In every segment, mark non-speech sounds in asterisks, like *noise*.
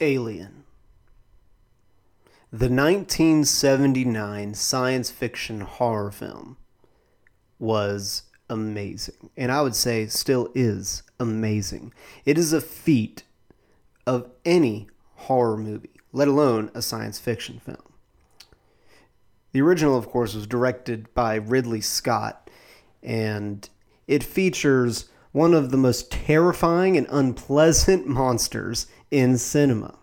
Alien. The 1979 science fiction horror film was amazing. And I would say still is amazing. It is a feat of any horror movie, let alone a science fiction film. The original, of course, was directed by Ridley Scott, and it features one of the most terrifying and unpleasant monsters in cinema.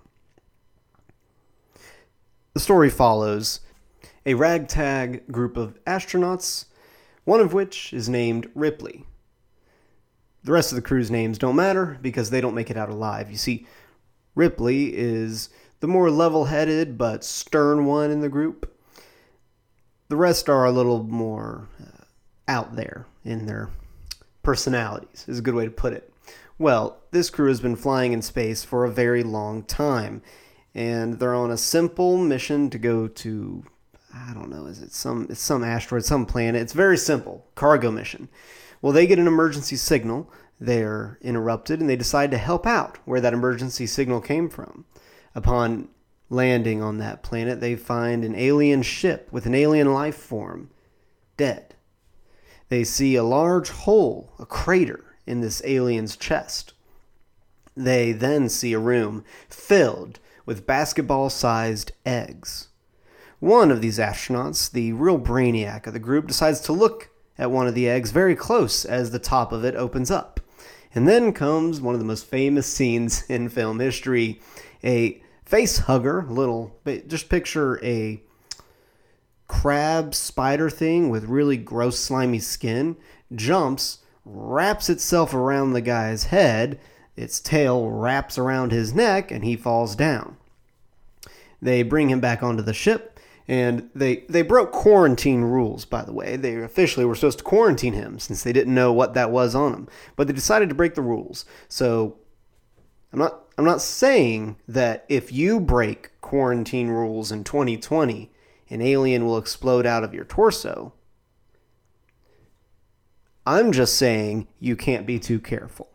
The story follows a ragtag group of astronauts, one of which is named Ripley. The rest of the crew's names don't matter because they don't make it out alive. You see, Ripley is the more level headed but stern one in the group. The rest are a little more uh, out there in their personalities, is a good way to put it. Well, this crew has been flying in space for a very long time, and they're on a simple mission to go to I don't know, is it some it's some asteroid, some planet. It's very simple, cargo mission. Well, they get an emergency signal, they're interrupted and they decide to help out where that emergency signal came from. Upon landing on that planet, they find an alien ship with an alien life form dead. They see a large hole, a crater, in this alien's chest. They then see a room filled with basketball sized eggs. One of these astronauts, the real brainiac of the group, decides to look at one of the eggs very close as the top of it opens up. And then comes one of the most famous scenes *laughs* in film history a face hugger, little, just picture a crab spider thing with really gross, slimy skin, jumps, wraps itself around the guy's head, its tail wraps around his neck, and he falls down. They bring him back onto the ship, and they they broke quarantine rules by the way. They officially were supposed to quarantine him since they didn't know what that was on him but they decided to break the rules. So i'm not i'm not saying that if you break quarantine rules in 2020 an alien will explode out of your torso. I'm just saying you can't be too careful.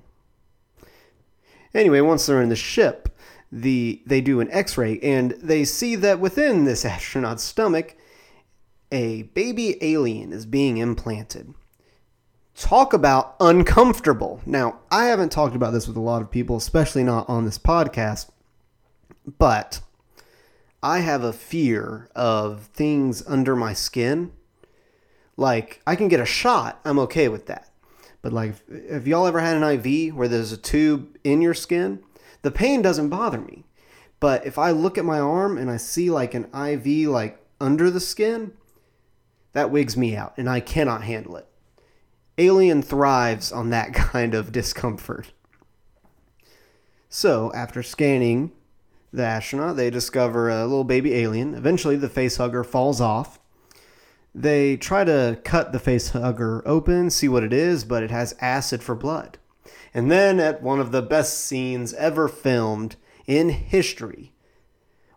Anyway, once they're in the ship, the they do an X-ray and they see that within this *laughs* astronaut's stomach, a baby alien is being implanted. Talk about uncomfortable. Now, I haven't talked about this with a lot of people, especially not on this podcast, but I have a fear of things under my skin. Like, I can get a shot, I'm okay with that. But, like, have y'all ever had an IV where there's a tube in your skin? The pain doesn't bother me. But if I look at my arm and I see like an IV like under the skin, that wigs me out and I cannot handle it. Alien thrives on that *laughs* kind of discomfort. So, after scanning the astronaut. They discover a little baby alien. Eventually, the facehugger falls off. They try to cut the facehugger open, see what it is, but it has acid for blood. And then, at one of the best scenes ever filmed in history,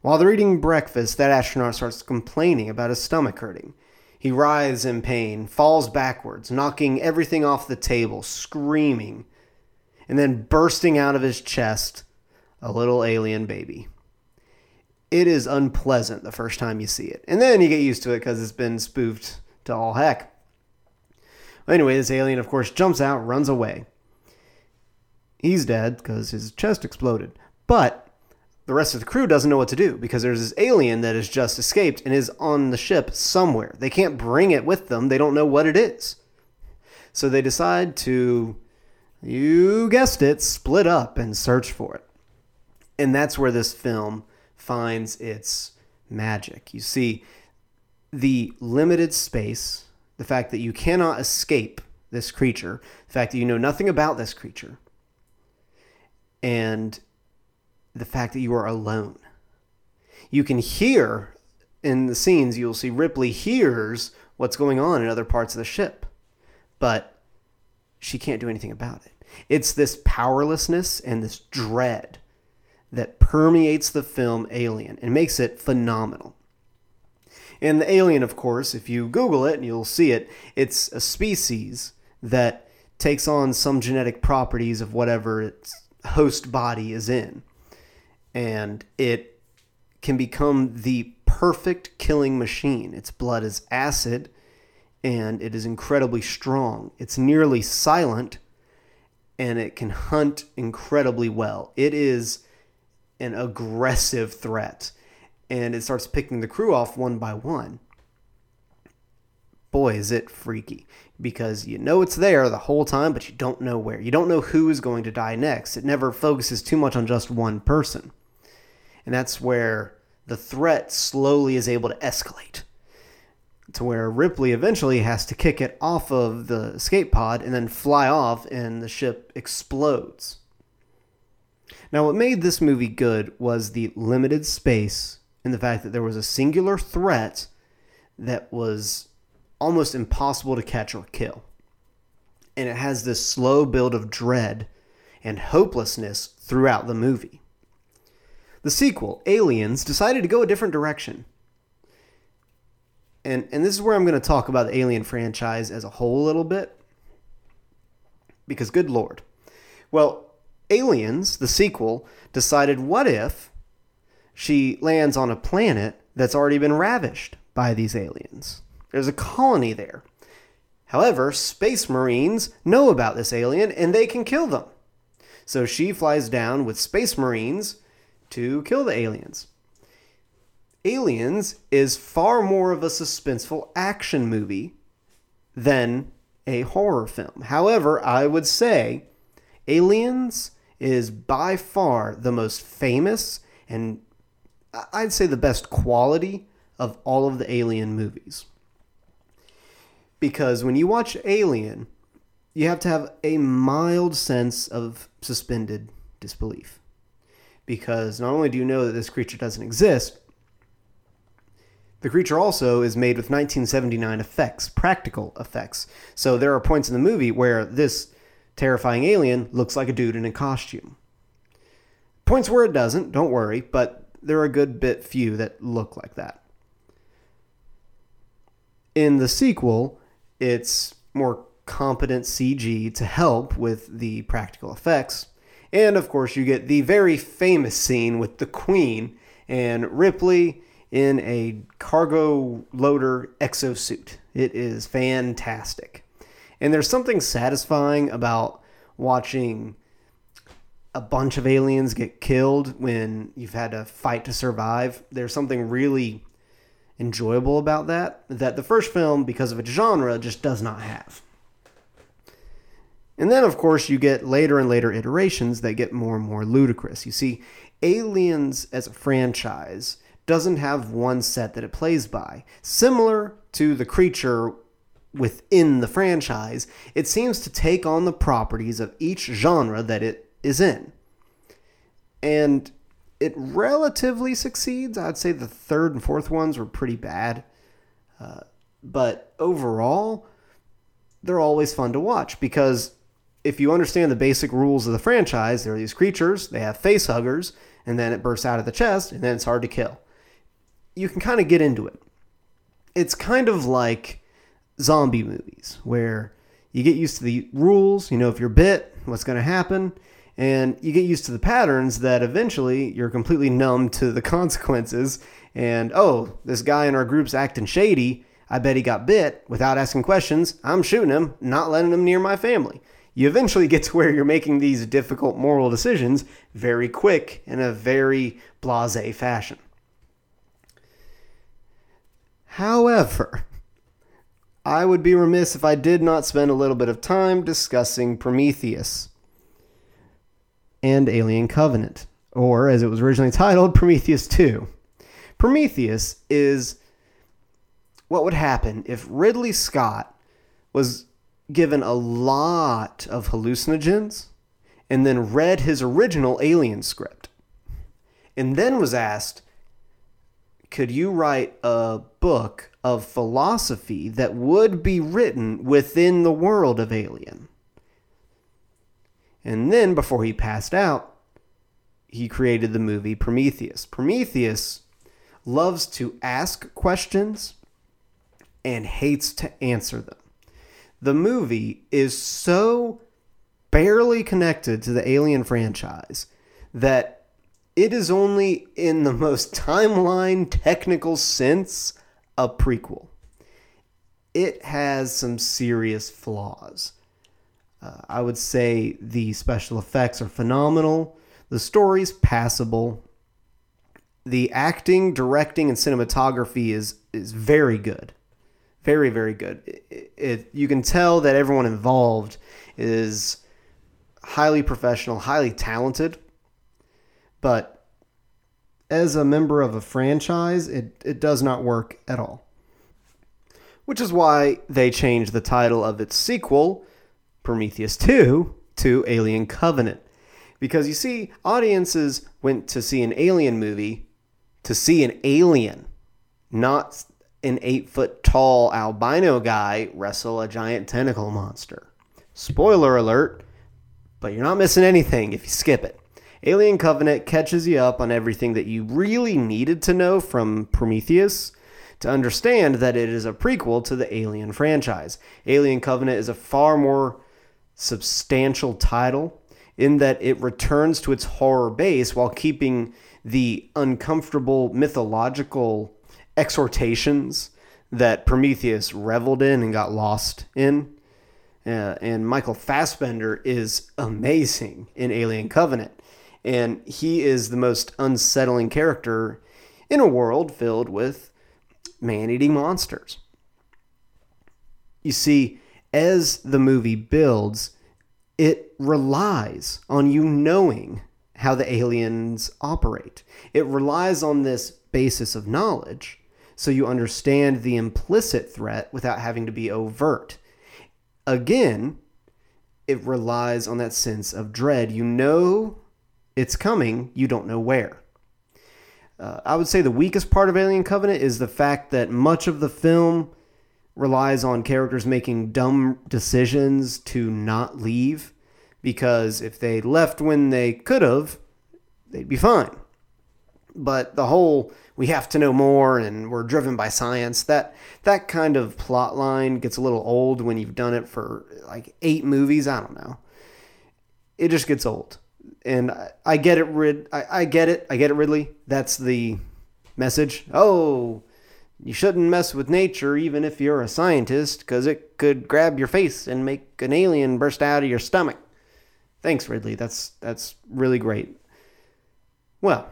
while they're eating breakfast, that astronaut starts complaining about his stomach hurting. He writhes in pain, falls backwards, knocking everything off the table, screaming, and then bursting out of his chest a little alien baby. It is unpleasant the first time you see it. And then you get used to it because it's been spoofed to all heck. Anyway, this alien, of course, jumps out, runs away. He's dead because his chest exploded. But the rest of the crew doesn't know what to do because there's this alien that has just escaped and is on the ship somewhere. They can't bring it with them, they don't know what it is. So they decide to, you guessed it, split up and search for it. And that's where this film finds its magic. You see, the limited space, the fact that you cannot escape this creature, the fact that you know nothing about this creature, and the fact that you are alone. You can hear in the scenes, you'll see Ripley hears what's going on in other parts of the ship, but she can't do anything about it. It's this powerlessness and this dread that permeates the film Alien and makes it phenomenal. And the alien, of course, if you Google it, and you'll see it, it's a species that takes on some genetic properties of whatever its host body is in. and it can become the perfect killing machine. Its blood is acid and it is incredibly strong. It's nearly silent and it can hunt incredibly well. It is an aggressive threat and it starts picking the crew off one by one. Boy, is it freaky because you know it's there the whole time, but you don't know where. You don't know who is going to die next. It never focuses too much on just one person. And that's where the threat slowly is able to escalate to where Ripley eventually has to kick it off of the escape pod and then fly off, and the ship explodes. Now, what made this movie good was the limited space and the fact that there was a singular threat that was almost impossible to catch or kill. And it has this slow build of dread and hopelessness throughout the movie. The sequel, Aliens, decided to go a different direction. And, and this is where I'm going to talk about the Alien franchise as a whole a little bit. Because, good lord. Well, Aliens, the sequel, decided what if she lands on a planet that's already been ravished by these aliens? There's a colony there. However, space marines know about this alien and they can kill them. So she flies down with space marines to kill the aliens. Aliens is far more of a suspenseful action movie than a horror film. However, I would say Aliens is by far the most famous and I'd say the best quality of all of the Alien movies. Because when you watch Alien, you have to have a mild sense of suspended disbelief. Because not only do you know that this creature doesn't exist, the creature also is made with 1979 effects, practical effects. So there are points in the movie where this terrifying alien looks like a dude in a costume. Points where it doesn't, don't worry, but there are a good bit few that look like that. In the sequel, it's more competent CG to help with the practical effects. And of course, you get the very famous scene with the Queen and Ripley in a cargo loader exosuit. It is fantastic. And there's something satisfying about watching a bunch of aliens get killed when you've had to fight to survive. There's something really enjoyable about that that the first film, because of its genre, just does not have. And then, of course, you get later and later iterations that get more and more ludicrous. You see, Aliens as a franchise doesn't have one set that it plays by. Similar to the creature within the franchise, it seems to take on the properties of each genre that it is in. And it relatively succeeds. I'd say the third and fourth ones were pretty bad. Uh, but overall, they're always fun to watch because if you understand the basic rules of the franchise, there are these creatures, they have face huggers, and then it bursts out of the chest, and then it's hard to kill. You can kind of get into it. It's kind of like zombie movies where you get used to the rules, you know, if you're bit, what's going to happen, and you get used to the patterns that eventually you're completely numb to the *laughs* consequences. And oh, this guy in our group's acting shady. I bet he got bit without asking questions. I'm shooting him, not letting him near my family. You eventually get to where you're making these difficult moral decisions very quick in a very blase fashion. However, I would be remiss if I did not spend a little bit of time discussing Prometheus and Alien Covenant, or as it was originally *laughs* titled, Prometheus 2. Prometheus is what would happen if Ridley Scott was given a lot of hallucinogens and then read his original Alien script and then was asked, could you write a book of philosophy that would be written within the world of Alien. And then, before he passed out, he created the movie Prometheus. Prometheus loves to ask questions and hates to answer them. The movie is so barely connected to the Alien franchise that it is only in the most timeline technical sense a prequel. It has some serious flaws. Uh, I would say the special effects are phenomenal. The story's passable. The acting, directing, and cinematography is is very good, very very good. It, it, you can tell that everyone involved is highly professional, highly talented, but as a member of a franchise, it, it does not work at all. Which is why they changed the title of its sequel, Prometheus 2, to Alien Covenant. Because you see, audiences went to see an alien movie to see an alien, not an eight foot tall albino guy wrestle a giant tentacle monster. Spoiler alert, but you're not missing anything if you skip it. Alien Covenant catches you up on everything that you really needed to know from Prometheus to understand that it is a prequel to the Alien franchise. Alien Covenant is a far more substantial title in that it returns to its horror base while keeping the uncomfortable mythological exhortations that Prometheus reveled in and got lost in. Uh, and Michael Fassbender is amazing in Alien Covenant. And he is the most unsettling character in a world filled with man eating monsters. You see, as the movie builds, it relies on you knowing how the aliens operate. It relies on this basis of knowledge so you understand the implicit threat without having to be overt. Again, it relies on that sense of dread. You know it's coming, you don't know where. Uh, I would say the weakest part of Alien Covenant is the fact that much of the film relies on characters making dumb decisions to not leave because if they left when they could have, they'd be fine. But the whole we have to know more and we're driven by science that that kind of plot line gets a little old when you've done it for like eight movies. I don't know. It just gets old, and I, I get it. Rid, I, I get it. I get it. Ridley. That's the message. Oh, you shouldn't mess with nature even if you're a scientist because it could grab your face and make an alien burst out of your stomach. Thanks, Ridley. That's that's really great. Well,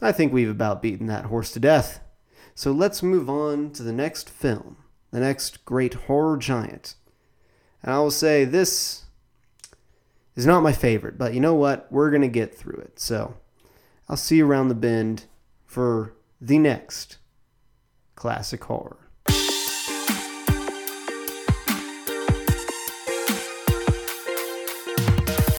I think we've about beaten that horse to death. So let's move on to the next film, the next great horror giant. And I will say this is not my favorite, but you know what? We're going to get through it. So I'll see you around the bend for the next classic horror.